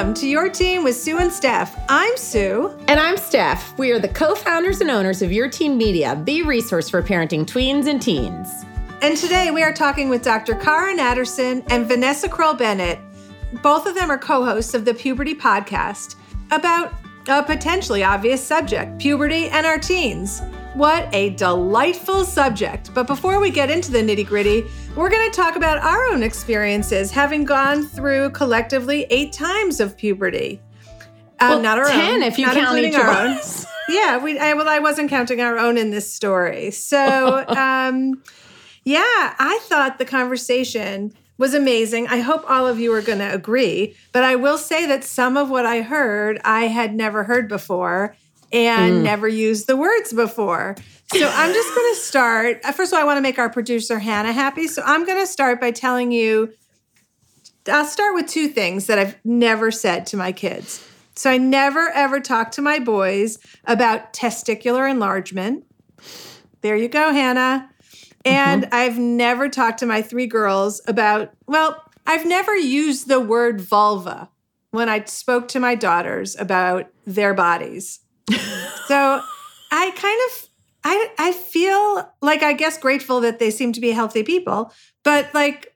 Welcome to Your Teen with Sue and Steph. I'm Sue. And I'm Steph. We are the co founders and owners of Your Teen Media, the resource for parenting tweens and teens. And today we are talking with Dr. Cara Natterson and Vanessa Kroll Bennett. Both of them are co hosts of the Puberty Podcast about a potentially obvious subject puberty and our teens. What a delightful subject. But before we get into the nitty gritty, we're going to talk about our own experiences, having gone through collectively eight times of puberty. Uh, well, not our 10 own, if you count each our own. yeah, we, I, well, I wasn't counting our own in this story. So, um, yeah, I thought the conversation was amazing. I hope all of you are going to agree. But I will say that some of what I heard, I had never heard before and mm. never used the words before. So I'm just going to start. Uh, first of all, I want to make our producer Hannah happy. So I'm going to start by telling you I'll start with two things that I've never said to my kids. So I never ever talk to my boys about testicular enlargement. There you go, Hannah. And mm-hmm. I've never talked to my three girls about, well, I've never used the word vulva when I spoke to my daughters about their bodies so I kind of I I feel like I guess grateful that they seem to be healthy people, but like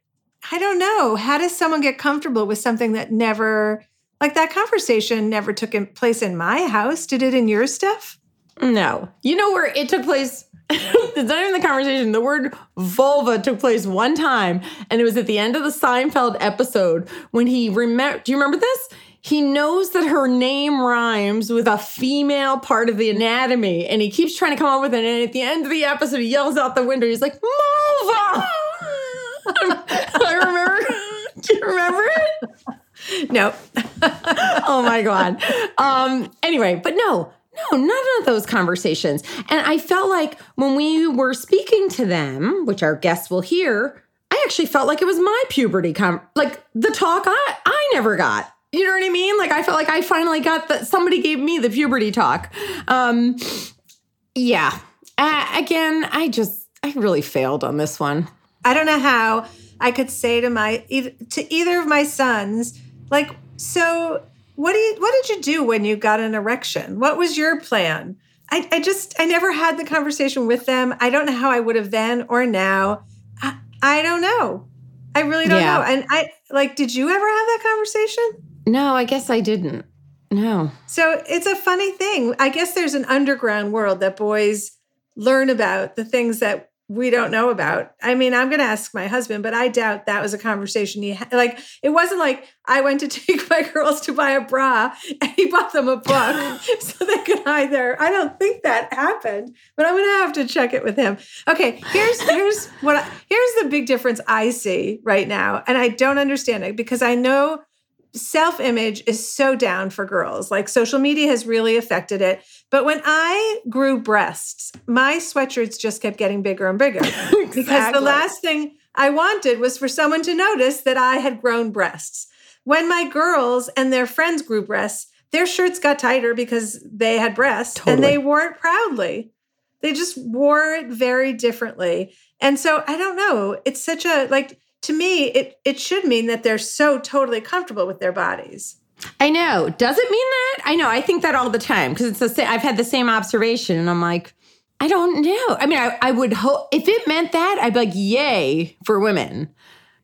I don't know, how does someone get comfortable with something that never like that conversation never took in place in my house? Did it in your stuff? No. You know where it took place? it's not even the conversation. The word vulva took place one time, and it was at the end of the Seinfeld episode when he remember. Do you remember this? He knows that her name rhymes with a female part of the anatomy and he keeps trying to come up with it and at the end of the episode he yells out the window. He's like Mulva I remember. Do you remember it? No. Oh my god. Um anyway but no no, none of those conversations. And I felt like when we were speaking to them, which our guests will hear, I actually felt like it was my puberty com like the talk I I never got. You know what I mean? Like I felt like I finally got that somebody gave me the puberty talk. Um yeah. Uh, again, I just I really failed on this one. I don't know how I could say to my to either of my sons like so what do you what did you do when you got an erection? What was your plan? I, I just I never had the conversation with them. I don't know how I would have then or now. I, I don't know. I really don't yeah. know. And I like, did you ever have that conversation? No, I guess I didn't. No. So it's a funny thing. I guess there's an underground world that boys learn about the things that we don't know about. I mean, I'm going to ask my husband, but I doubt that was a conversation he had. Like, it wasn't like I went to take my girls to buy a bra and he bought them a book so they could hide there. I don't think that happened, but I'm going to have to check it with him. Okay, here's here's what I, here's the big difference I see right now, and I don't understand it because I know self image is so down for girls. Like social media has really affected it. But when I grew breasts, my sweatshirts just kept getting bigger and bigger exactly. because the last thing I wanted was for someone to notice that I had grown breasts. When my girls and their friends grew breasts, their shirts got tighter because they had breasts totally. and they wore it proudly. They just wore it very differently. And so I don't know. It's such a like to me, it it should mean that they're so totally comfortable with their bodies. I know. Does it mean that? I know. I think that all the time because it's the same. I've had the same observation, and I'm like, I don't know. I mean, I, I would hope if it meant that, I'd be like, yay for women.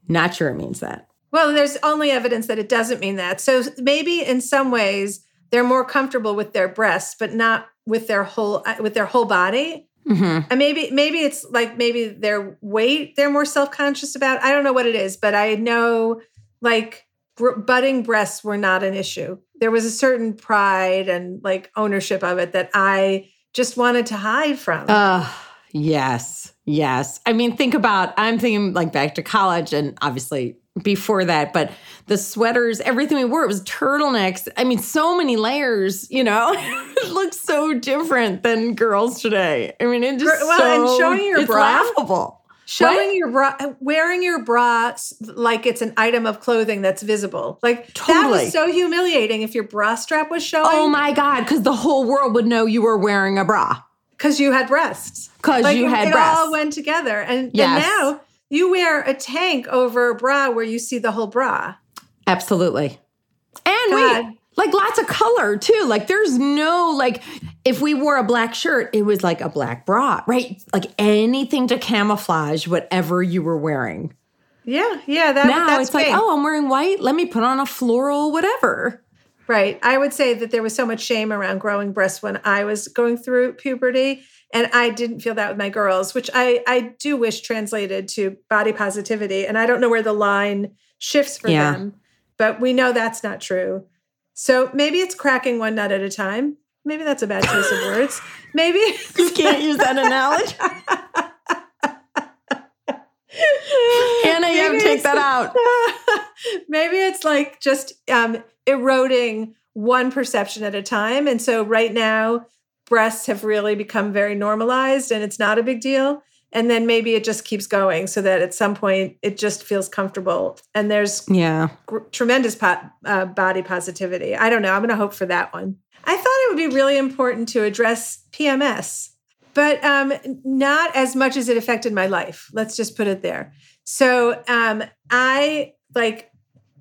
Not sure it means that. Well, there's only evidence that it doesn't mean that. So maybe in some ways they're more comfortable with their breasts, but not with their whole uh, with their whole body. Mm-hmm. And maybe maybe it's like maybe their weight they're more self conscious about. I don't know what it is, but I know like br- budding breasts were not an issue. There was a certain pride and like ownership of it that I just wanted to hide from. Uh, yes, yes. I mean, think about. I'm thinking like back to college, and obviously before that, but the sweaters, everything we wore, it was turtlenecks. I mean, so many layers, you know, it looks so different than girls today. I mean, it just well, so, and showing your bra, laughable. Showing what? your bra, wearing your bra like it's an item of clothing that's visible. Like totally. that was so humiliating if your bra strap was oh showing. Oh my God. Cause the whole world would know you were wearing a bra. Cause you had breasts. Cause like, you had breasts. it breasts. all went together. And, yes. and now you wear a tank over a bra where you see the whole bra. Absolutely. And God. wait, like lots of color too. Like there's no like if we wore a black shirt, it was like a black bra, right? Like anything to camouflage whatever you were wearing. Yeah, yeah. That, Now that's it's like, oh, I'm wearing white. Let me put on a floral, whatever. Right. I would say that there was so much shame around growing breasts when I was going through puberty. And I didn't feel that with my girls, which I, I do wish translated to body positivity. And I don't know where the line shifts for Yeah. them, but we know that's not true. So maybe it's cracking one nut at a time. Maybe that's a bad choice of words. Maybe You can't use that analogy. Hannah, you have to take that out. Maybe it's like just um, eroding one perception at a time. And so right now, breasts have really become very normalized and it's not a big deal. And then maybe it just keeps going so that at some point it just feels comfortable. And there's Yeah. gr- tremendous po- uh, body positivity. I don't know. I'm going to hope for that one. I thought it would be really important to address PMS, but um, not as much as it affected my life. Let's just put it there. So um, I like,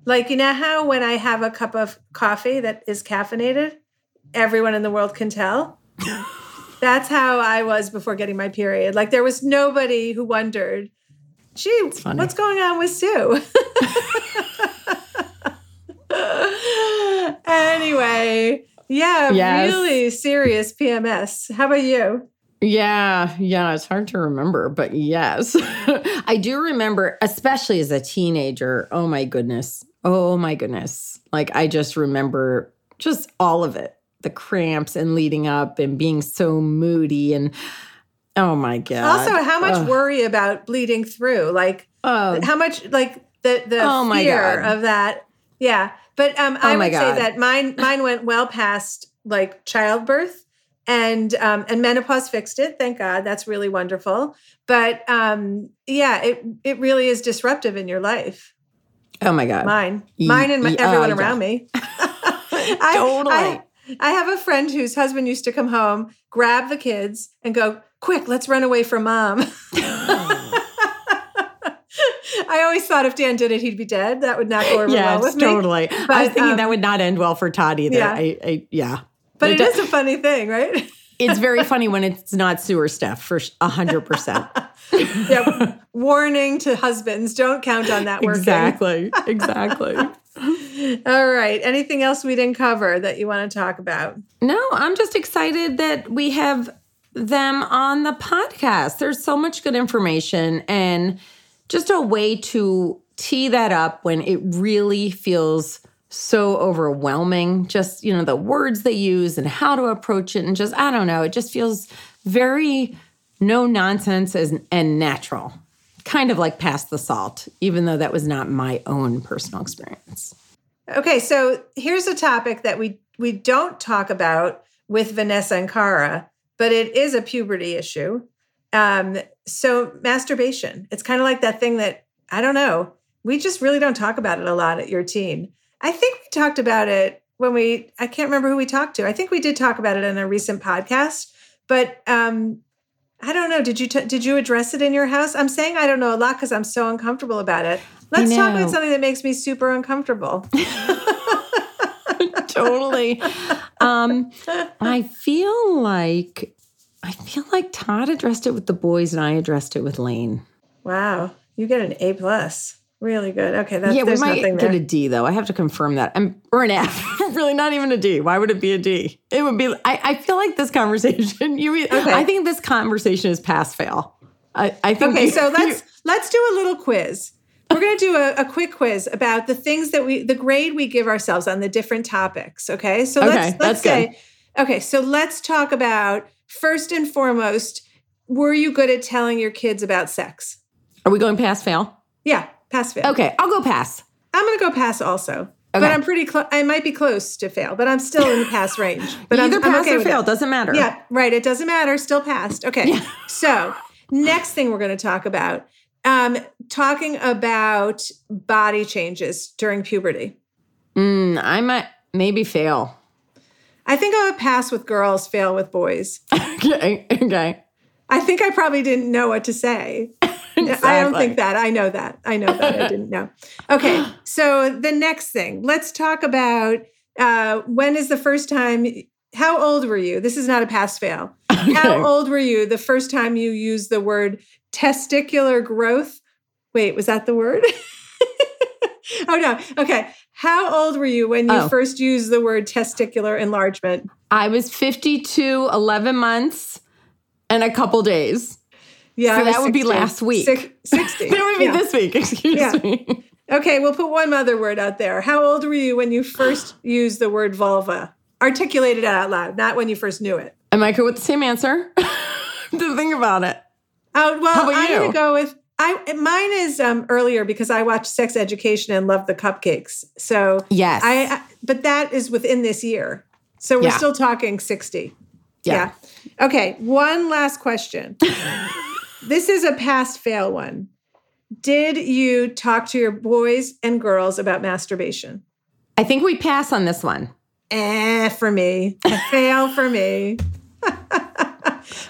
like you know how when I have a cup of coffee that is caffeinated, everyone in the world can tell. That's how I was before getting my period. Like there was nobody who wondered, gee, what's going on with Sue? anyway, yeah, Yes. really serious PMS. How about you? Yeah, yeah, it's hard to remember, but yes. I do remember, especially as a teenager. Oh my goodness. Oh my goodness. Like I just remember just all of it the cramps and leading up and being so moody and oh my God. Also, how much Ugh. worry about bleeding through? Like, Oh, how much like the the Oh fear God. of that yeah but um i Oh would say that mine mine went well past like childbirth and um and menopause fixed it thank god that's really wonderful but um yeah it it really is disruptive in your life oh my God. mine mine and my, everyone uh, around me I, Totally. I, I have a friend whose husband used to come home grab the kids and go quick let's run away from mom I always thought if Dan did it, he'd be dead. That would not go over well yes, with me. totally. I was thinking um, that would not end well for Todd either. Yeah. I, I, yeah. But It it do- is a funny thing, right? It's very funny when it's not sewer stuff for a hundred percent. yeah. Warning to husbands: don't count on that working. Exactly. Exactly. All right. Anything else we didn't cover that you want to talk about? No, I'm just excited that we have them on the podcast. There's so much good information and just a way to tee that up when it really feels so overwhelming. Just, you know, the words they use and how to approach it. And just, I don't know, it just feels very no nonsense and natural. Kind of like past the salt, even though that was not my own personal experience. Okay, so here's a topic that we we don't talk about with Vanessa and Cara, but it is a puberty issue. Um, so masturbation. It's kind of like that thing that I don't know. We just really don't talk about it a lot at your teen. I think we talked about it when we. I can't remember who we talked to. I think we did talk about it in a recent podcast, but um, I don't know. Did you t- did you address it in your house? I'm saying I don't know a lot because I'm so uncomfortable about it. Let's talk about something that makes me super uncomfortable. totally. Um, I feel like I feel like Todd addressed it with the boys and I addressed it with Lane. Wow, you get an A plus. Really good. Okay, that's yeah, we might nothing get there. a D though. I have to confirm that. I'm, or an F. really, not even a D. Why would it be a D? It would be. I, I feel like this conversation. You. e, Okay. I think this conversation is pass fail. I, I think. okay, you- so let's let's do a little quiz. We're going to do a, a quick quiz about the things that we, the grade we give ourselves on the different topics. Okay, so Okay, let's let's that's good. say, okay, so let's talk about first and foremost. Were you good at telling your kids about sex? Are we going pass fail? Yeah, pass fail. Okay, I'll go pass. I'm going to go pass also, but I'm pretty close. I might be close to fail, but I'm still in the pass range. But I'm, Either I'm pass okay or with it. fail doesn't matter. Yeah, right. It doesn't matter. Still passed. Okay. So, next thing we're going to talk about um, talking about body changes during puberty. Mm, I might maybe fail. I think I would pass with girls, fail with boys. okay. Okay. I think I probably didn't know what to say. I don't think that. I know that. I know that. I didn't know. Okay. So the next thing, let's talk about uh, when is the first time, how old were you? This is not a pass fail. Okay. How old were you the first time you used the word testicular growth? Wait, was that the word? oh, no. Okay. How old were you when you Oh. first used the word testicular enlargement? I was 52, 11 months, and a couple days. Yeah. So that would be last week. Six- 60. That would be Yeah. this week, excuse Yeah. me. Okay, we'll put one other word out there. How old were you when you first used the word vulva? Articulate it out loud, not when you first knew it. Am I good with the same answer? to think about it. Oh, well, How about I'm you? going to go with I. Mine is um, earlier because I watched Sex Education and loved the cupcakes. So Yes. I, I but that is within this year. So we're Yeah. still talking 60. Yeah. yeah. Okay, one last question. this is a pass fail one. Did you talk to your boys and girls about masturbation? I think we pass on this one. Eh, for me. A fail for me.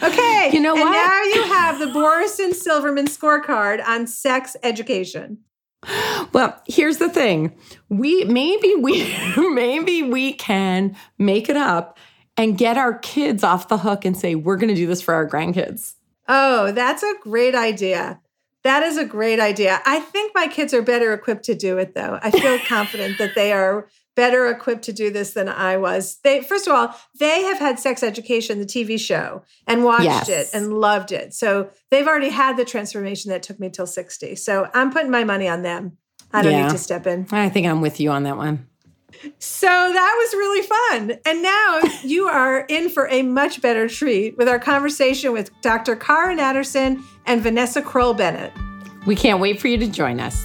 okay. You know and what? now you have the Boris and Silverman scorecard on sex education. Well, here's the thing. We maybe we maybe we can make it up and get our kids off the hook and say we're going to do this for our grandkids. Oh, that's a great idea. That is a great idea. I think my kids are better equipped to do it though. I feel confident that they are better equipped to do this than I was. They first of all, they have had sex education the TV show and watched Yes. it and loved it. So they've already had the transformation that took me till 60. So I'm putting my money on them. I don't Yeah. need to step in. I think I'm with you on that one. So that was really fun. And now you are in for a much better treat with our conversation with Dr. Cara Natterson and Vanessa Kroll Bennett. We can't wait for you to join us.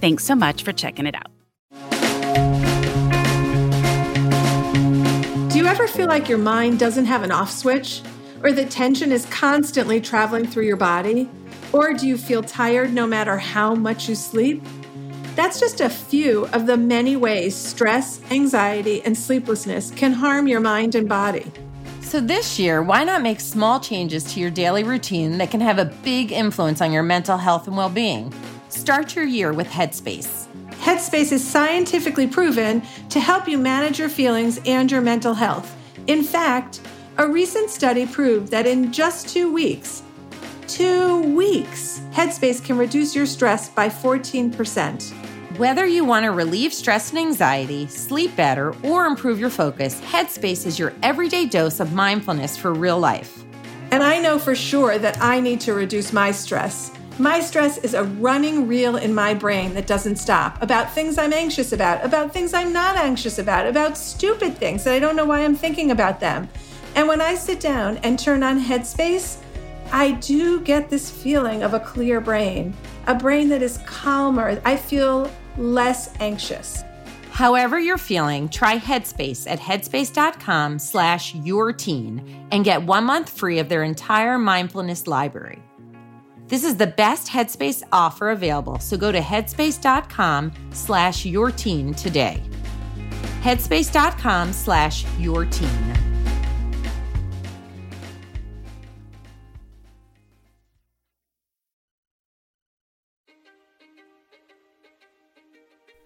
Thanks so much for checking it out. Do you ever feel like your mind doesn't have an off switch? Or that tension is constantly traveling through your body? Or do you feel tired no matter how much you sleep? That's just a few of the many ways stress, anxiety, and sleeplessness can harm your mind and body. So this year, why not make small changes to your daily routine that can have a big influence on your mental health and well-being? Start your year with Headspace. Headspace is scientifically proven to help you manage your feelings and your mental health. In fact, a recent study proved that in just two weeks, two weeks, Headspace can reduce your stress by 14%. Whether you want to relieve stress and anxiety, sleep better, or improve your focus, Headspace is your everyday dose of mindfulness for real life. And I know for sure that I need to reduce my stress. My stress is a running reel in my brain that doesn't stop about things I'm anxious about, about things I'm not anxious about, about stupid things that I don't know why I'm thinking about them. And when I sit down and turn on Headspace, I do get this feeling of a clear brain, a brain that is calmer. I feel less anxious. However you're feeling, try Headspace at headspace.com slash your teen and get one month free of their entire mindfulness library. This is the best Headspace offer available, so go to headspace.com slash your teen today. Headspace.com slash your teen.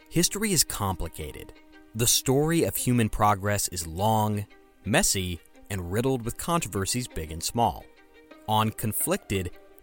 History is complicated. The story of human progress is long, messy, and riddled with controversies big and small. On Conflicted,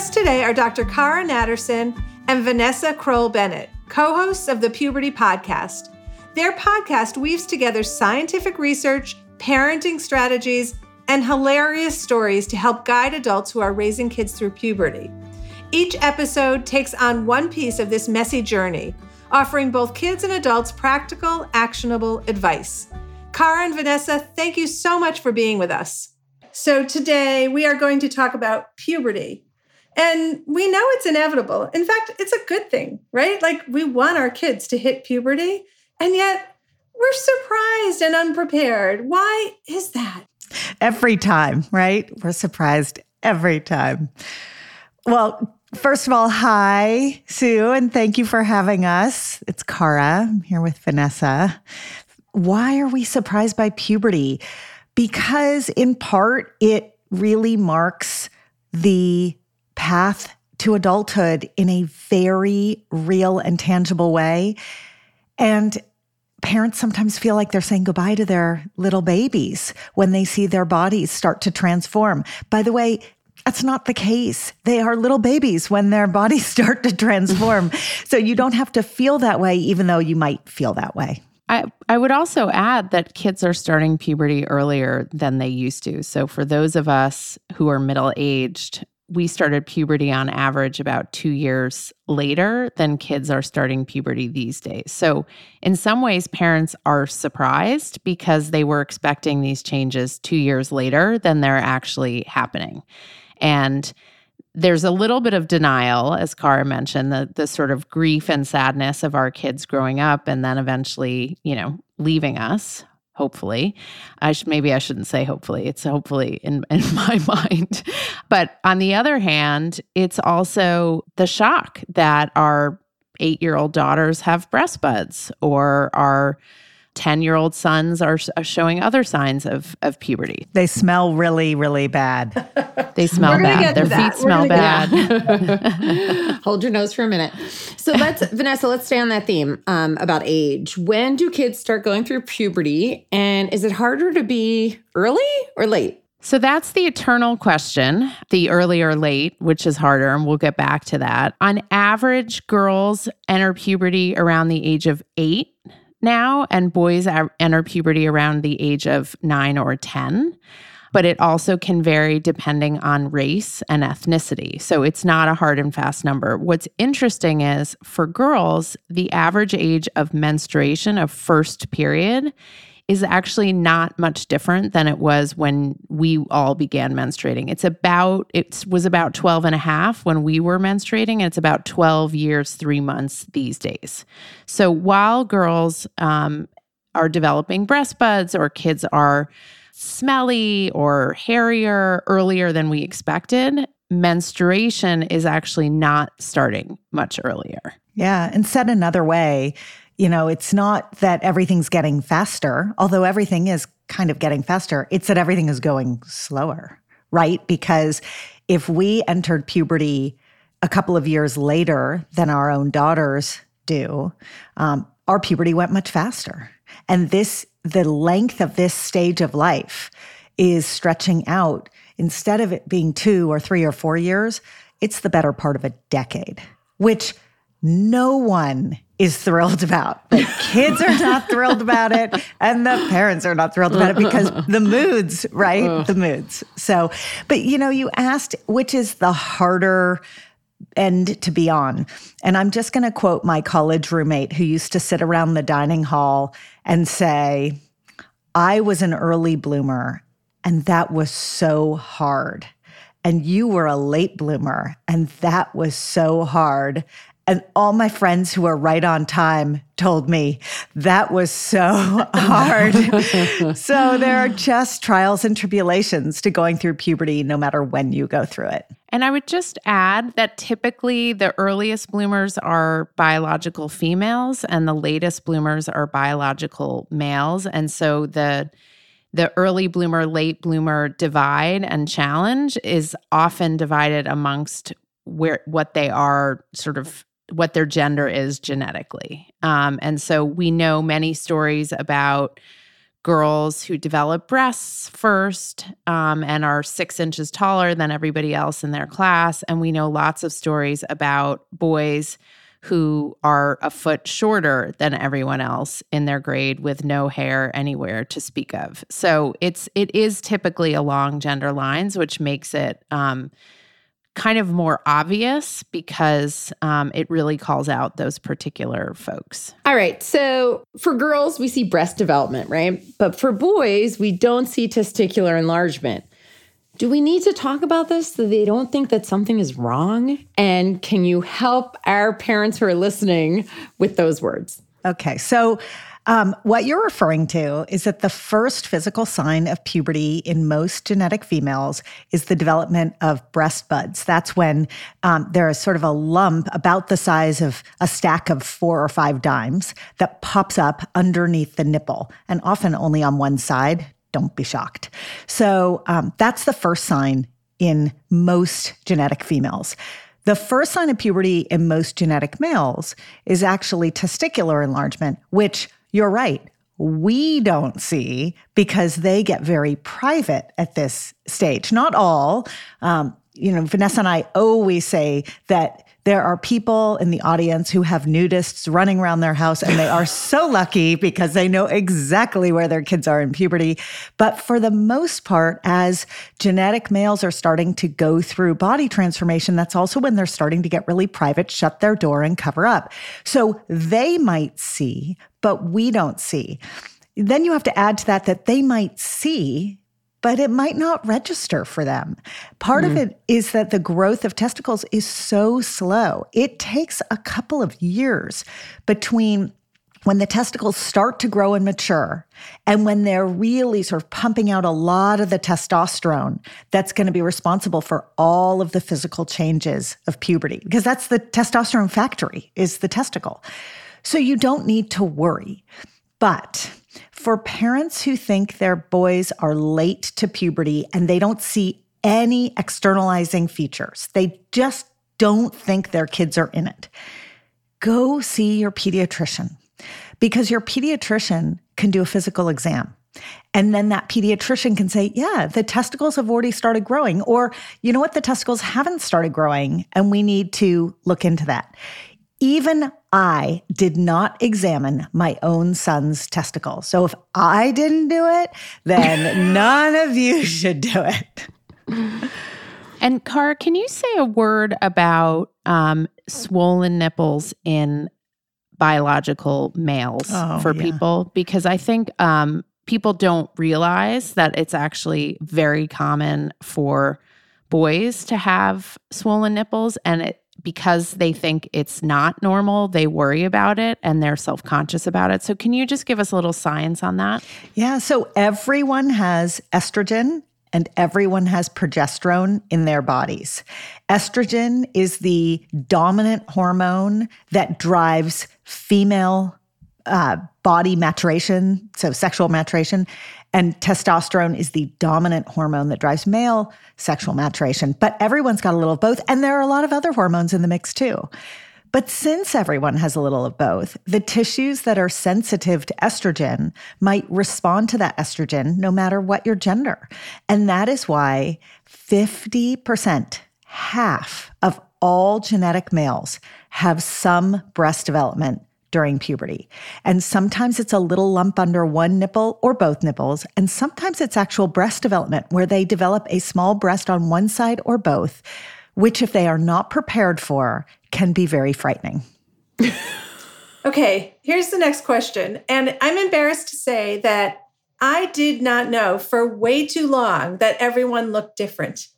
Guests today are Dr. Cara Natterson and Vanessa Kroll Bennett, co hosts of the Puberty Podcast. Their podcast weaves together scientific research, parenting strategies, and hilarious stories to help guide adults who are raising kids through puberty. Each episode takes on one piece of this messy journey, offering both kids and adults practical, actionable advice. Cara and Vanessa, thank you so much for being with us. So, today we are going to talk about puberty. And we know it's inevitable. In fact, it's a good thing, right? Like we want our kids to hit puberty, and yet we're surprised and unprepared. Why is that? Every time, right? We're surprised every time. Well, first of all, hi, Sue, and thank you for having us. It's Cara. I'm here with Vanessa. Why are we surprised by puberty? Because, in part, it really marks the path to adulthood in a very real and tangible way. And parents sometimes feel like they're saying goodbye to their little babies when they see their bodies start to transform. By the way, that's not the case. They are little babies when their bodies start to transform. so you don't have to feel that way, even though you might feel that way. I, I would also add that kids are starting puberty earlier than they used to. So, for those of us who are middle aged, we started puberty on average about two years later than kids are starting puberty these days. So, in some ways, parents are surprised because they were expecting these changes two years later than they're actually happening. And there's a little bit of denial, as Cara mentioned, the the sort of grief and sadness of our kids growing up and then eventually, you know, leaving us. Hopefully, I should maybe I shouldn't say hopefully. It's hopefully in in my mind, but on the other hand, it's also the shock that our eight year old daughters have breast buds or our 10 year old sons are, are, showing other signs of, of puberty. They smell really, really bad. They smell bad. Their feet smell bad. Hold your nose for a minute. So let's, Vanessa, let's stay on that theme um, about age. When do kids start going through puberty? And is it harder to be early or late? So that's the eternal question, the early or late, which is harder, and we'll get back to that. On average, girls enter puberty around the age of eight now, and boys enter puberty around the age of nine or 10. But it also can vary depending on race and ethnicity. So it's not a hard and fast number. What's interesting is for girls, the average age of menstruation, of first period, is actually not much different than it was when we all began menstruating. It's about, it was about 12 and a half when we were menstruating, and it's about 12 years, three months these days. So while girls um, are developing breast buds or kids are smelly or hairier earlier than we expected, menstruation is actually not starting much earlier. Yeah. And said another way, you know, it's not that everything's getting faster, although everything is kind of getting faster. It's that everything is going slower, right? Because if we entered puberty a couple of years later than our own daughters do, um, our puberty went much faster. And this, the length of this stage of life is stretching out. Instead of it being two or three or four years, it's the better part of a decade, which no one is thrilled about. The kids are not thrilled about it, and the parents are not thrilled about it because the moods, right? The moods. So, but you know, you asked which is the harder end to be on. And I'm just going to quote my college roommate who used to sit around the dining hall and say, I was an early bloomer, and that was so hard. And you were a late bloomer, and that was so hard. And all my friends who are right on time told me that was so hard. so there are just trials and tribulations to going through puberty, no matter when you go through it. And I would just add that typically the earliest bloomers are biological females and the latest bloomers are biological males. And so the the early bloomer, late bloomer divide and challenge is often divided amongst where what they are sort of what their gender is genetically. Um, and so we know many stories about girls who develop breasts first um, and are six inches taller than everybody else in their class. And we know lots of stories about boys who are a foot shorter than everyone else in their grade with no hair anywhere to speak of. So it's it is typically along gender lines, which makes it um, kind of more obvious because um, it really calls out those particular folks. All right. So for girls, we see breast development, right? But for boys, we don't see testicular enlargement. Do we need to talk about this so they don't think that something is wrong? And can you help our parents who are listening with those words? Okay. So um, what you're referring to is that the first physical sign of puberty in most genetic females is the development of breast buds. That's when um, there is sort of a lump about the size of a stack of four or five dimes that pops up underneath the nipple, and often only on one side. Don't be shocked. So um, that's the first sign in most genetic females. The first sign of puberty in most genetic males is actually testicular enlargement, which you're right. We don't see because they get very private at this stage. Not all. Um, you know, Vanessa and I always say that there are people in the audience who have nudists running around their house, and they are so lucky because they know exactly where their kids are in puberty. But for the most part, as genetic males are starting to go through body transformation, that's also when they're starting to get really private, shut their door, and cover up. So they might see, but we don't see. Then you have to add to that that they might see but it might not register for them. Part mm. of it is that the growth of testicles is so slow. It takes a couple of years between when the testicles start to grow and mature and when they're really sort of pumping out a lot of the testosterone that's going to be responsible for all of the physical changes of puberty because that's the testosterone factory is the testicle. So you don't need to worry. But for parents who think their boys are late to puberty and they don't see any externalizing features, they just don't think their kids are in it, go see your pediatrician because your pediatrician can do a physical exam. And then that pediatrician can say, yeah, the testicles have already started growing. Or, you know what, the testicles haven't started growing, and we need to look into that. Even I did not examine my own son's testicles. So if I didn't do it, then none of you should do it. And Car, can you say a word about um, swollen nipples in biological males oh, for yeah. people? Because I think um, people don't realize that it's actually very common for boys to have swollen nipples, and it because they think it's not normal, they worry about it and they're self conscious about it. So, can you just give us a little science on that? Yeah. So, everyone has estrogen and everyone has progesterone in their bodies. Estrogen is the dominant hormone that drives female uh, body maturation, so sexual maturation. And testosterone is the dominant hormone that drives male sexual maturation. But everyone's got a little of both. And there are a lot of other hormones in the mix too. But since everyone has a little of both, the tissues that are sensitive to estrogen might respond to that estrogen no matter what your gender. And that is why 50%, half of all genetic males have some breast development during puberty. And sometimes it's a little lump under one nipple or both nipples. And sometimes it's actual breast development where they develop a small breast on one side or both. which, if they are not prepared for, can be very frightening. okay, here's the next question. And I'm embarrassed to say that I did not know for way too long that everyone looked different.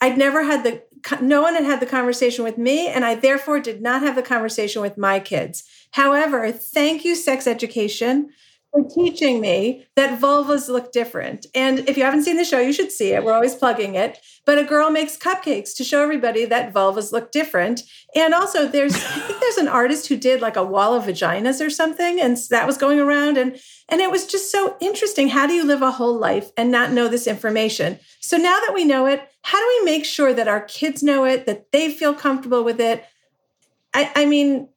I'd never had the, no one had had the conversation with me, and I therefore did not have the conversation with my kids. However, thank you, sex education, for teaching me that vulvas look different. And if you haven't seen the show, you should see it. We're always plugging it. But a girl makes cupcakes to show everybody that vulvas look different. And also, there's I think there's an artist who did like a wall of vaginas or something, and that was going around. And and it was just so interesting. How do you live a whole life and not know this information? So now that we know it, how do we make sure that our kids know it, that they feel comfortable with it? I, I mean,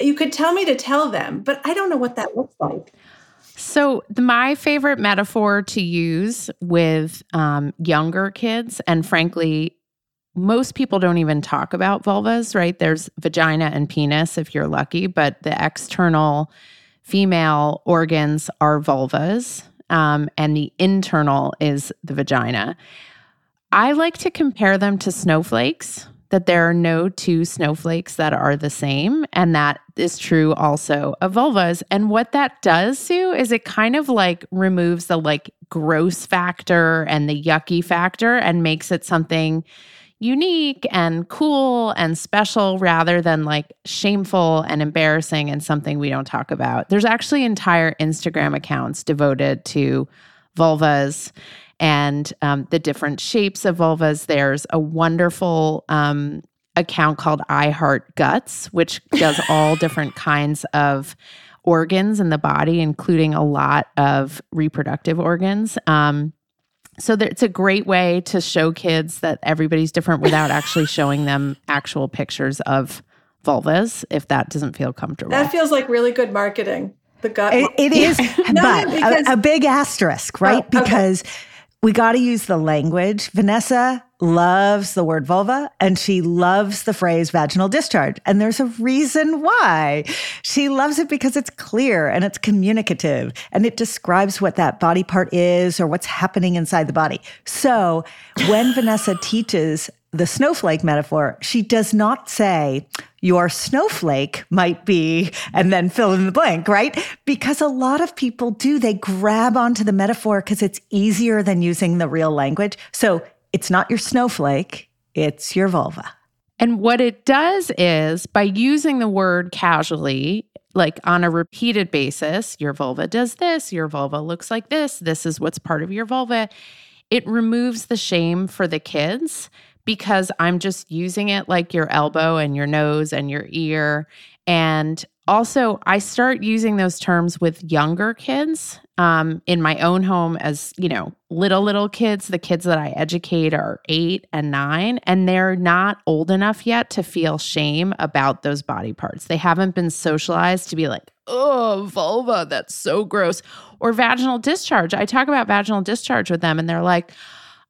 you could tell me to tell them, but I don't know what that looks like. So, my favorite metaphor to use with um, younger kids, and frankly, most people don't even talk about vulvas, right? There's vagina and penis if you're lucky, but the external female organs are vulvas, um, and the internal is the vagina. I like to compare them to snowflakes that there are no two snowflakes that are the same. And that is true also of vulvas. And what that does, Sue, is it kind of like removes the like gross factor and the yucky factor and makes it something unique and cool and special rather than like shameful and embarrassing and something we don't talk about. There's actually entire Instagram accounts devoted to vulvas and um, the different shapes of vulvas. There's a wonderful um, account called I Heart Guts, which does all different kinds of organs in the body, including a lot of reproductive organs. Um, so there, it's a great way to show kids that everybody's different without actually showing them actual pictures of vulvas if that doesn't feel comfortable. That feels like really good marketing. The gut. it, it is, no, but because, a, a, big asterisk, right? Oh, okay. We got to use the language. Vanessa loves the word vulva and she loves the phrase vaginal discharge. And there's a reason why. She loves it because it's clear and it's communicative and it describes what that body part is or what's happening inside the body. So when Vanessa teaches the snowflake metaphor, she does not say, your snowflake might be, and then fill in the blank, right? Because a lot of people do. They grab onto the metaphor because it's easier than using the real language. So it's not your snowflake, it's your vulva. And what it does is by using the word casually, like on a repeated basis, your vulva does this, your vulva looks like this, this is what's part of your vulva. It removes the shame for the kids because I'm just using it like your elbow and your nose and your ear. And also, I start using those terms with younger kids um, in my own home as, you know, little, little kids. The kids that I educate are eight and nine, and they're not old enough yet to feel shame about those body parts. They haven't been socialized to be like, oh, vulva, that's so gross. Or vaginal discharge. I talk about vaginal discharge with them, and they're like,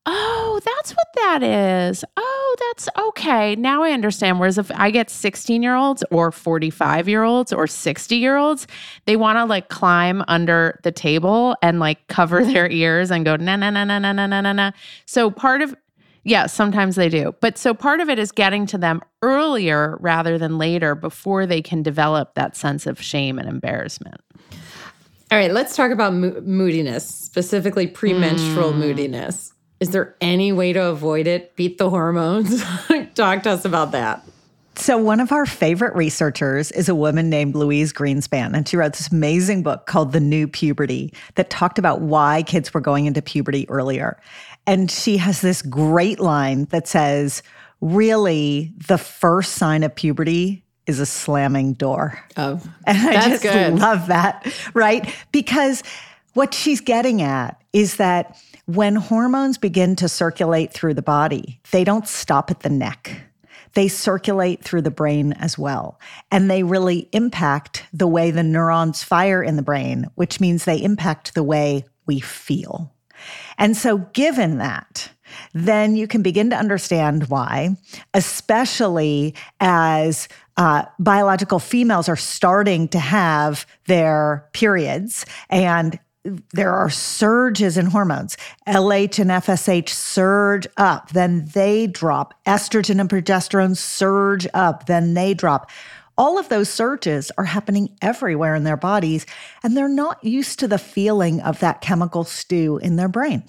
Oh, that's what that is. Oh, that's okay. Now I understand. Whereas if I get 16 year olds or 45 year olds or 60 year olds, they want to like climb under the table and like cover their ears and go, na, na, na, na, na, na, na, na. So part of, yeah, sometimes they do. But so part of it is getting to them earlier rather than later before they can develop that sense of shame and embarrassment. All right, let's talk about mo- moodiness, specifically premenstrual mm. moodiness. Is there any way to avoid it? Beat the hormones? Talk to us about that. So, one of our favorite researchers is a woman named Louise Greenspan, and she wrote this amazing book called The New Puberty that talked about why kids were going into puberty earlier. And she has this great line that says, Really, the first sign of puberty is a slamming door. Oh, and I just good. love that, right? Because what she's getting at is that when hormones begin to circulate through the body, they don't stop at the neck. They circulate through the brain as well. And they really impact the way the neurons fire in the brain, which means they impact the way we feel. And so, given that, then you can begin to understand why, especially as uh, biological females are starting to have their periods and there are surges in hormones. LH and FSH surge up, then they drop. Estrogen and progesterone surge up, then they drop. All of those surges are happening everywhere in their bodies, and they're not used to the feeling of that chemical stew in their brain.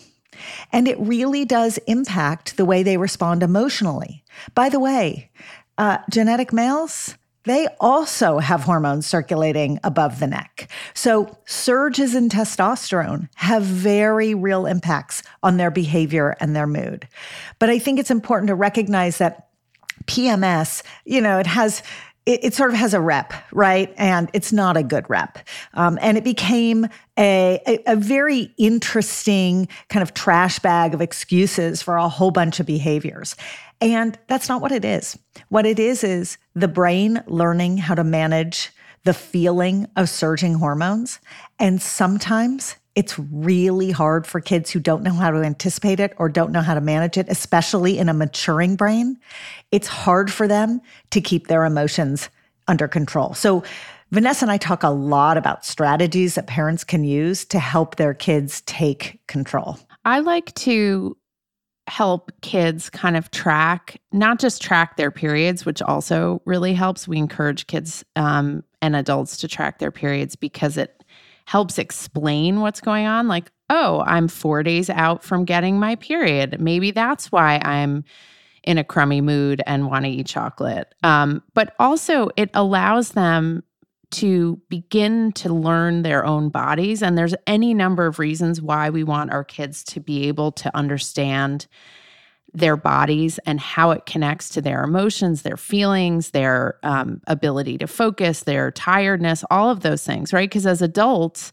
And it really does impact the way they respond emotionally. By the way, uh, genetic males, they also have hormones circulating above the neck. So, surges in testosterone have very real impacts on their behavior and their mood. But I think it's important to recognize that PMS, you know, it has it, it, sort of has a rep, right? And it's not a good rep. Um, and it became a, a, a, very interesting kind of trash bag of excuses for a whole bunch of behaviors. And that's not what it is. What it is is the brain learning how to manage the feeling of surging hormones. And sometimes it's really hard for kids who don't know how to anticipate it or don't know how to manage it, especially in a maturing brain. It's hard for them to keep their emotions under control. So, Vanessa and I talk a lot about strategies that parents can use to help their kids take control. I like to help kids kind of track, not just track their periods, which also really helps. We encourage kids um, and adults to track their periods because it helps explain what's going on. Like, oh, I'm four days out from getting my period. Maybe that's why I'm in a crummy mood and want to eat chocolate. Um, but also, it allows them to begin to learn their own bodies. And there's any number of reasons why we want our kids to be able to understand their bodies and how it connects to their emotions, their feelings, their um, ability to focus, their tiredness, all of those things, right? Because as adults,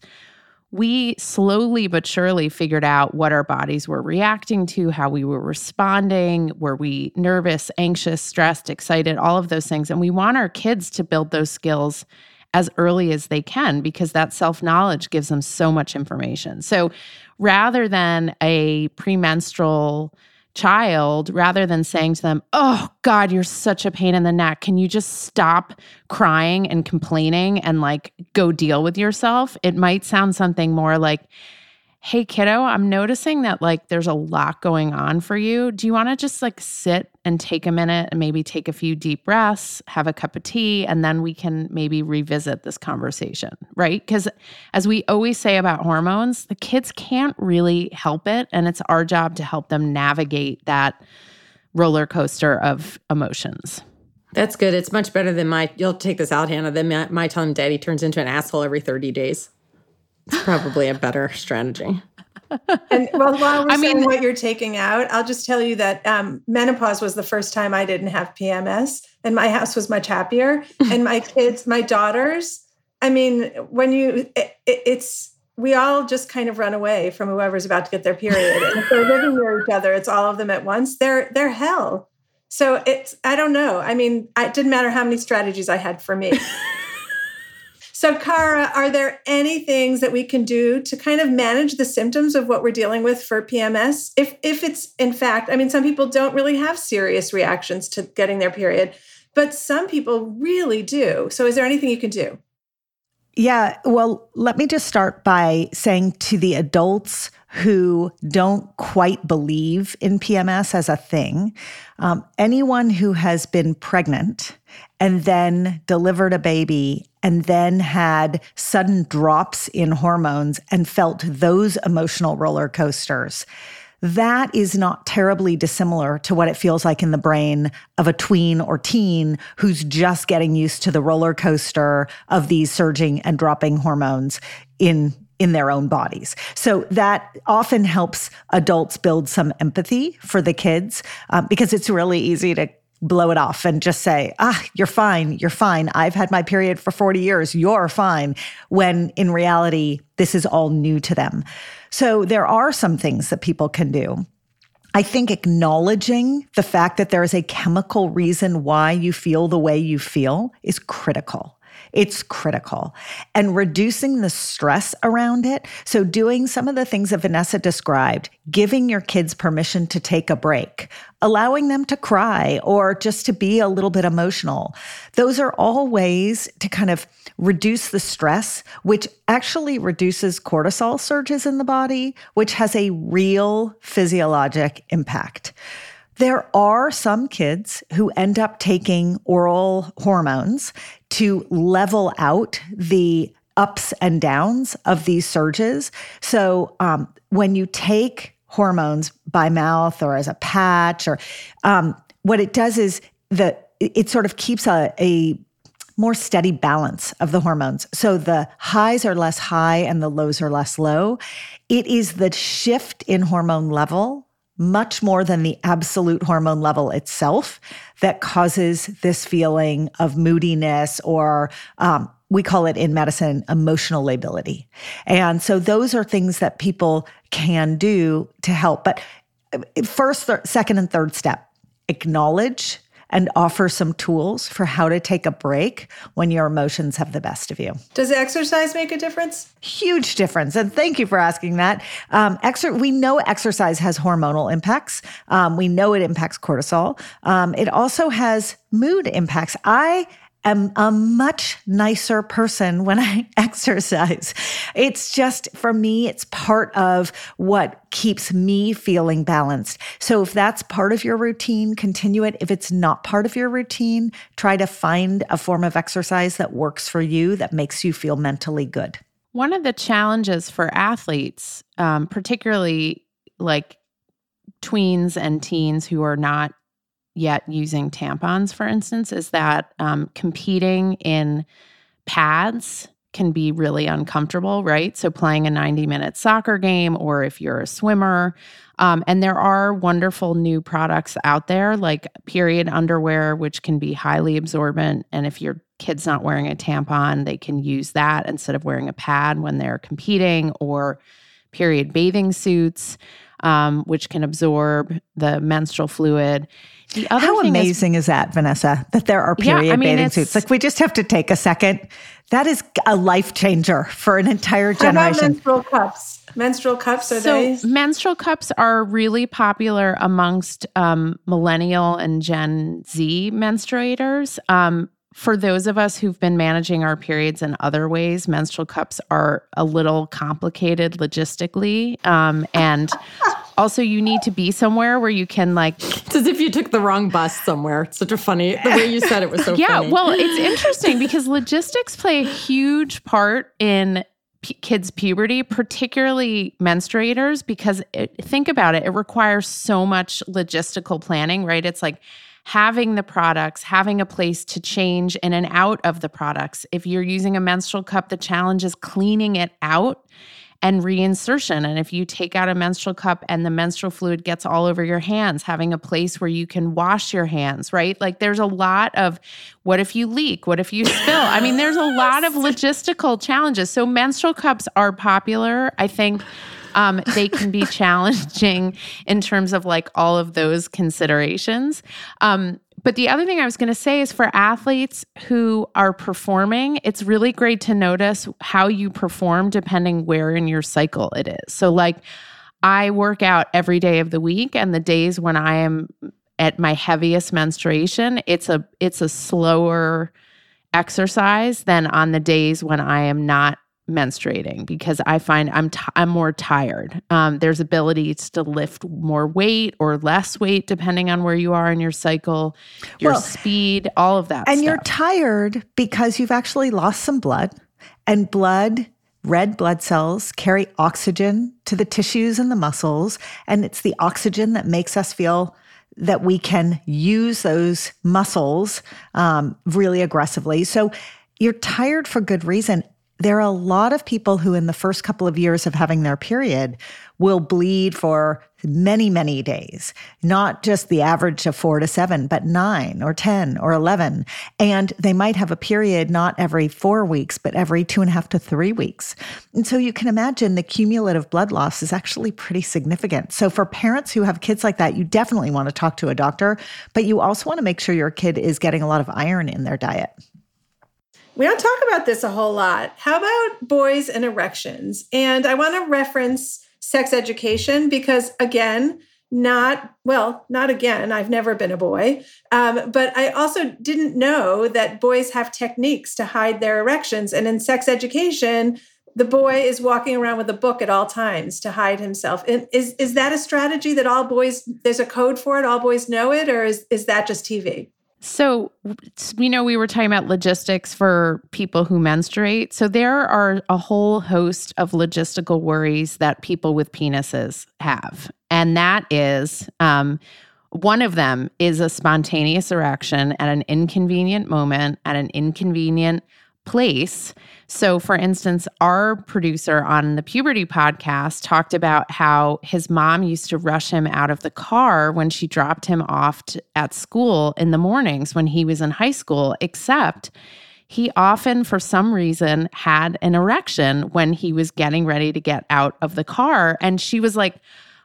we slowly but surely figured out what our bodies were reacting to, how we were responding. Were we nervous, anxious, stressed, excited, all of those things. And we want our kids to build those skills as early as they can because that self knowledge gives them so much information. So rather than a premenstrual, child rather than saying to them, Oh God, you're such a pain in the neck. Can you just stop crying and complaining and like go deal with yourself? It might sound something more like, hey kiddo i'm noticing that like there's a lot going on for you. Do you want to just like sit and take a minute and maybe take a few deep breaths have a cup of tea and then we can maybe revisit this conversation right? Because as we always say about hormones the kids can't really help it and it's our job to help them navigate that roller coaster of emotions. That's good. It's much better than my you'll take this out hannah than my, my telling daddy turns into an asshole every 30 days it's probably a better strategy. and well, while we're I saying mean, what you're taking out, I'll just tell you that um, menopause was the first time I didn't have PMS, and my house was much happier. and my kids, my daughters, I mean, when you, it, it's we all just kind of run away from whoever's about to get their period, and if they're living near each other, it's all of them at once. They're they're hell. So it's I don't know. I mean, it didn't matter how many strategies I had for me. So, Cara, are there any things that we can do to kind of manage the symptoms of what we're dealing with for PMS? If if it's in fact, I mean, some people don't really have serious reactions to getting their period, but some people really do. So, is there anything you can do? Yeah, well, let me just start by saying to the adults who don't quite believe in PMS as a thing, um, anyone who has been pregnant and then delivered a baby and then had sudden drops in hormones and felt those emotional roller coasters. That is not terribly dissimilar to what it feels like in the brain of a tween or teen who's just getting used to the roller coaster of these surging and dropping hormones in in their own bodies. So that often helps adults build some empathy for the kids um, because it's really easy to blow it off and just say, ah, you're fine, you're fine. I've had my period for 40 years, you're fine. When in reality, this is all new to them. So there are some things that people can do. I think acknowledging the fact that there is a chemical reason why you feel the way you feel is critical. It's critical. And reducing the stress around it. So, doing some of the things that Vanessa described, giving your kids permission to take a break, allowing them to cry or just to be a little bit emotional. Those are all ways to kind of reduce the stress, which actually reduces cortisol surges in the body, which has a real physiologic impact. There are some kids who end up taking oral hormones to level out the ups and downs of these surges. So um, when you take hormones by mouth or as a patch, or um, what it does is that it sort of keeps a, a more steady balance of the hormones. So the highs are less high and the lows are less low. It is the shift in hormone level much more than the absolute hormone level itself that causes this feeling of moodiness or um, we call it in medicine emotional lability. And so those are things that people can do to help. But uh, first, second, and third step acknowledge and offer some tools for how to take a break when your emotions have the best of you. Does exercise make a difference? Huge difference. And thank you for asking that. Um, exer- we know exercise has hormonal impacts. Um, we know it impacts cortisol. Um, it also has mood impacts. I am a much nicer person when I exercise. It's just, for me, it's part of what keeps me feeling balanced. So if that's part of your routine, continue it. If it's not part of your routine, try to find a form of exercise that works for you, that makes you feel mentally good. One of the challenges for athletes, um, particularly like tweens and teens who are not yet using tampons, for instance, is that um, competing in pads can be really uncomfortable, right? So, playing a 90 minute soccer game, or if you're a swimmer. Um, and there are wonderful new products out there like period underwear, which can be highly absorbent. And if your kid's not wearing a tampon, they can use that instead of wearing a pad when they're competing, or period bathing suits, um, which can absorb the menstrual fluid. The other How amazing is, is, that, Vanessa, that there are period yeah, I mean, bathing suits? Like we just have to take a second. That is a life changer for an entire generation. menstrual cups? Menstrual cups are so they? menstrual cups are really popular amongst um, millennial and Gen Z menstruators. Um, for those of us who've been managing our periods in other ways, menstrual cups are a little complicated logistically. Um, and also, you need to be somewhere where you can like. It's as if you took the wrong bus somewhere. It's such a funny the way you said it was so. Funny. Yeah, funny. well, it's interesting because logistics play a huge part in p- kids' puberty, particularly menstruators. Because it, think about it, it requires so much logistical planning, right? It's like having the products, having a place to change in and out of the products. If you're using a menstrual cup, the challenge is cleaning it out and reinsertion. And if you take out a menstrual cup and the menstrual fluid gets all over your hands, having a place where you can wash your hands, right? Like there's a lot of what if you leak? What if you spill? I mean, there's a lot of logistical challenges. So menstrual cups are popular. I think um, they can be challenging in terms of like all of those considerations. Um, but the other thing I was going to say is for athletes who are performing, it's really great to notice how you perform depending where in your cycle it is. So, like, I work out every day of the week, and the days when I am at my heaviest menstruation, it's a it's a slower exercise than on the days when I am not menstruating because I find I'm t- I'm more tired. Um, there's abilities to lift more weight or less weight depending on where you are in your cycle, your well, speed, all of that. And stuff. you're tired because you've actually lost some blood, and blood. Red blood cells carry oxygen to the tissues and the muscles, and it's the oxygen that makes us feel that we can use those muscles um, really aggressively. So you're tired for good reason there are a lot of people who, in the first couple of years of having their period, will bleed for many, many days, not just the average of four to seven, but nine or 10 or 11. And they might have a period not every four weeks, but every two and a half to three weeks. And so you can imagine the cumulative blood loss is actually pretty significant. So for parents who have kids like that, you definitely want to talk to a doctor, but you also want to make sure your kid is getting a lot of iron in their diet. We don't talk about this a whole lot. How about boys and erections? And I want to reference sex education because, again, not well not again i've never been a boy um, but i also didn't know that boys have techniques to hide their erections. And in sex education the boy is walking around with a book at all times to hide himself. And is is that a strategy that all boys there's a code for it? All boys know it? Or is, is that just tv so, you know, we were talking about logistics for people who menstruate. So, there are a whole host of logistical worries that people with penises have. And that is um, one of them is a spontaneous erection at an inconvenient moment, at an inconvenient place. So, for instance, our producer on the Puberty podcast talked about how his mom used to rush him out of the car when she dropped him off to, at school in the mornings when he was in high school, except he often, for some reason, had an erection when he was getting ready to get out of the car. And she was like,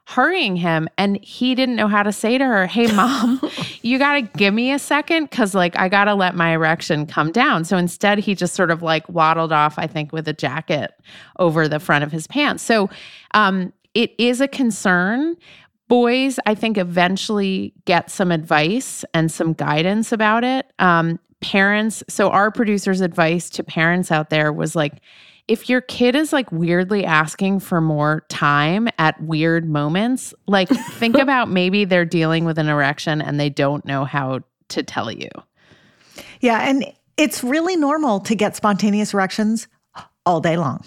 hurrying him and he didn't know how to say to her, Hey, mom, you got to give me a second because, like, I got to let my erection come down. So instead, he just sort of like waddled off, I think, with a jacket over the front of his pants. So um, it is a concern. Boys, I think, eventually get some advice and some guidance about it. Um, parents, so our producer's advice to parents out there was like, if your kid is like weirdly asking for more time at weird moments, like think about maybe they're dealing with an erection and they don't know how to tell you. Yeah. And it's really normal to get spontaneous erections all day long,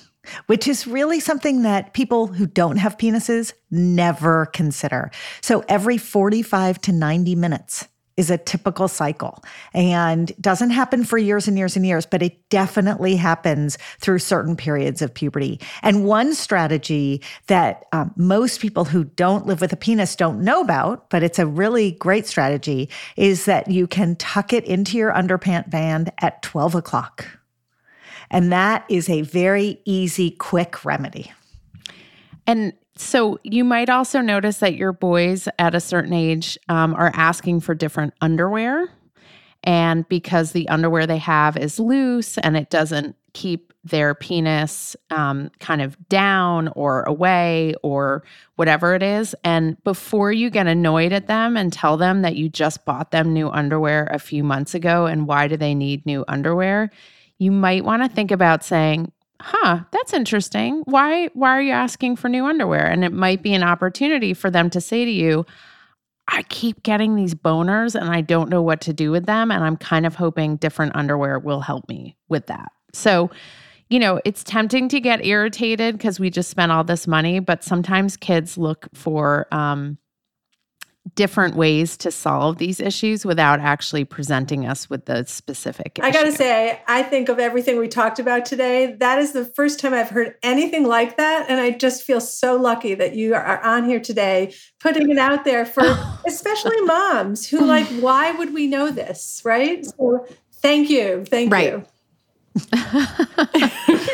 which is really something that people who don't have penises never consider. So every 45 to 90 minutes, is a typical cycle and doesn't happen for years and years and years, but it definitely happens through certain periods of puberty. And one strategy that um, most people who don't live with a penis don't know about, but it's a really great strategy, is that you can tuck it into your underpant band at 12 o'clock. And that is a very easy, quick remedy. And so you might also notice that your boys at a certain age um, are asking for different underwear. And because the underwear they have is loose and it doesn't keep their penis um, kind of down or away or whatever it is. And before you get annoyed at them and tell them that you just bought them new underwear a few months ago and why do they need new underwear, you might want to think about saying, huh, that's interesting. Why why are you asking for new underwear? And it might be an opportunity for them to say to you, I keep getting these boners and I don't know what to do with them and I'm kind of hoping different underwear will help me with that. So, you know, it's tempting to get irritated because we just spent all this money, but sometimes kids look for um different ways to solve these issues without actually presenting us with the specific issue. I got to say, I think of everything we talked about today, that is the first time I've heard anything like that and I just feel so lucky that you are on here today putting it out there for especially moms who like why would we know this, right? So thank you. Thank right. you.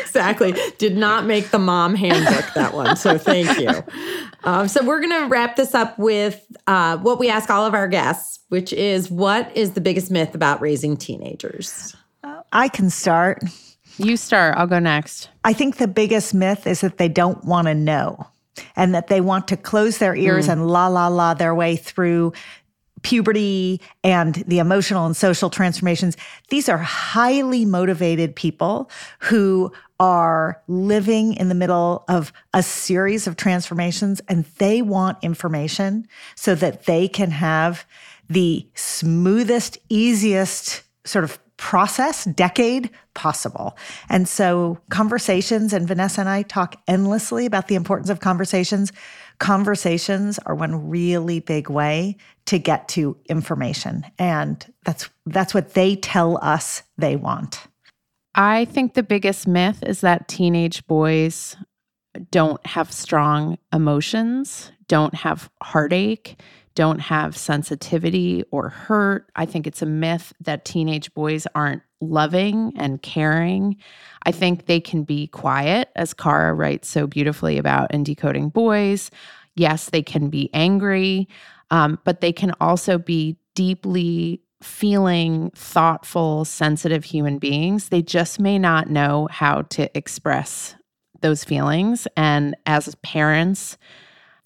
exactly. Did not make the mom handbook that one. So thank you. Um, so we're going to wrap this up with uh, what we ask all of our guests, which is what is the biggest myth about raising teenagers? I can start. You start. I'll go next. I think the biggest myth is that they don't want to know and that they want to close their ears mm. and la la la their way through puberty and the emotional and social transformations. These are highly motivated people who are living in the middle of a series of transformations and they want information so that they can have the smoothest, easiest sort of process decade possible. And so conversations and Vanessa and I talk endlessly about the importance of conversations conversations are one really big way to get to information and that's that's what they tell us they want i think the biggest myth is that teenage boys don't have strong emotions don't have heartache don't have sensitivity or hurt i think it's a myth that teenage boys aren't loving and caring. I think they can be quiet, as Cara writes so beautifully about in Decoding Boys. Yes, they can be angry, um, but they can also be deeply feeling, thoughtful, sensitive human beings. They just may not know how to express those feelings. And as parents,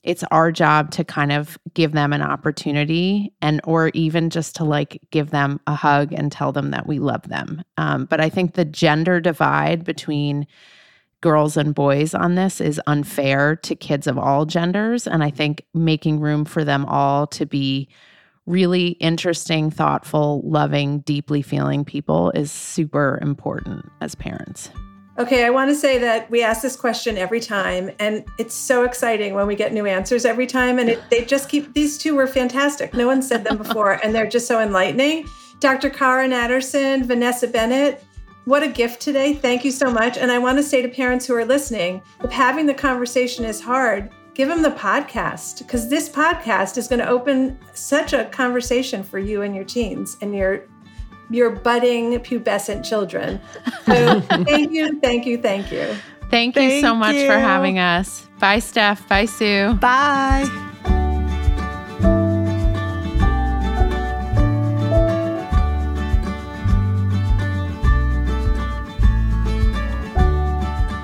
it's our job to kind of give them an opportunity and or even just to like give them a hug and tell them that we love them um, but i think the gender divide between girls and boys on this is unfair to kids of all genders and i think making room for them all to be really interesting thoughtful loving deeply feeling people is super important as parents Okay, I want to say that we ask this question every time, and it's so exciting when we get new answers every time. And it, they just keep, these two were fantastic. No one said them before, and they're just so enlightening. Dr. Cara Natterson, Vanessa Bennett, what a gift today. Thank you so much. And I want to say to parents who are listening if having the conversation is hard, give them the podcast because this podcast is going to open such a conversation for you and your teens and your your budding pubescent children. So thank you, thank you, thank you. Thank you thank so much you. for having us. Bye, Steph. Bye, Sue. Bye.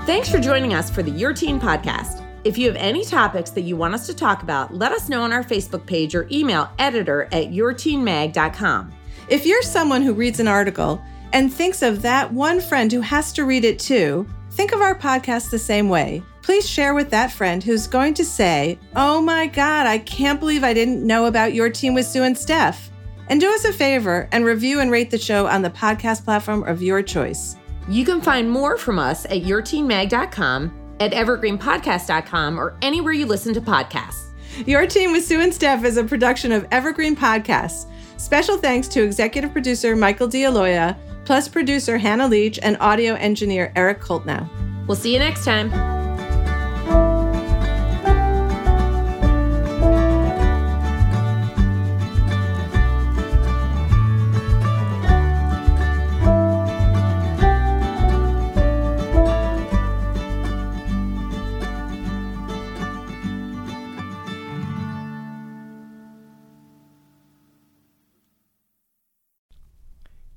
Thanks for joining us for the Your Teen podcast. If you have any topics that you want us to talk about, let us know on our Facebook page or email editor at yourteenmag.com. If you're someone who reads an article and thinks of that one friend who has to read it too, think of our podcast the same way. Please share with that friend who's going to say, Oh my God, I can't believe I didn't know about Your Teen with Sue and Steph. And do us a favor and review and rate the show on the podcast platform of your choice. You can find more from us at yourteenmag.com, at evergreenpodcast.com, or anywhere you listen to podcasts. Your Teen with Sue and Steph is a production of Evergreen Podcasts. Special thanks to executive producer Michael D'Aloia, plus producer Hannah Leach and audio engineer Eric Koltnow. We'll see you next time.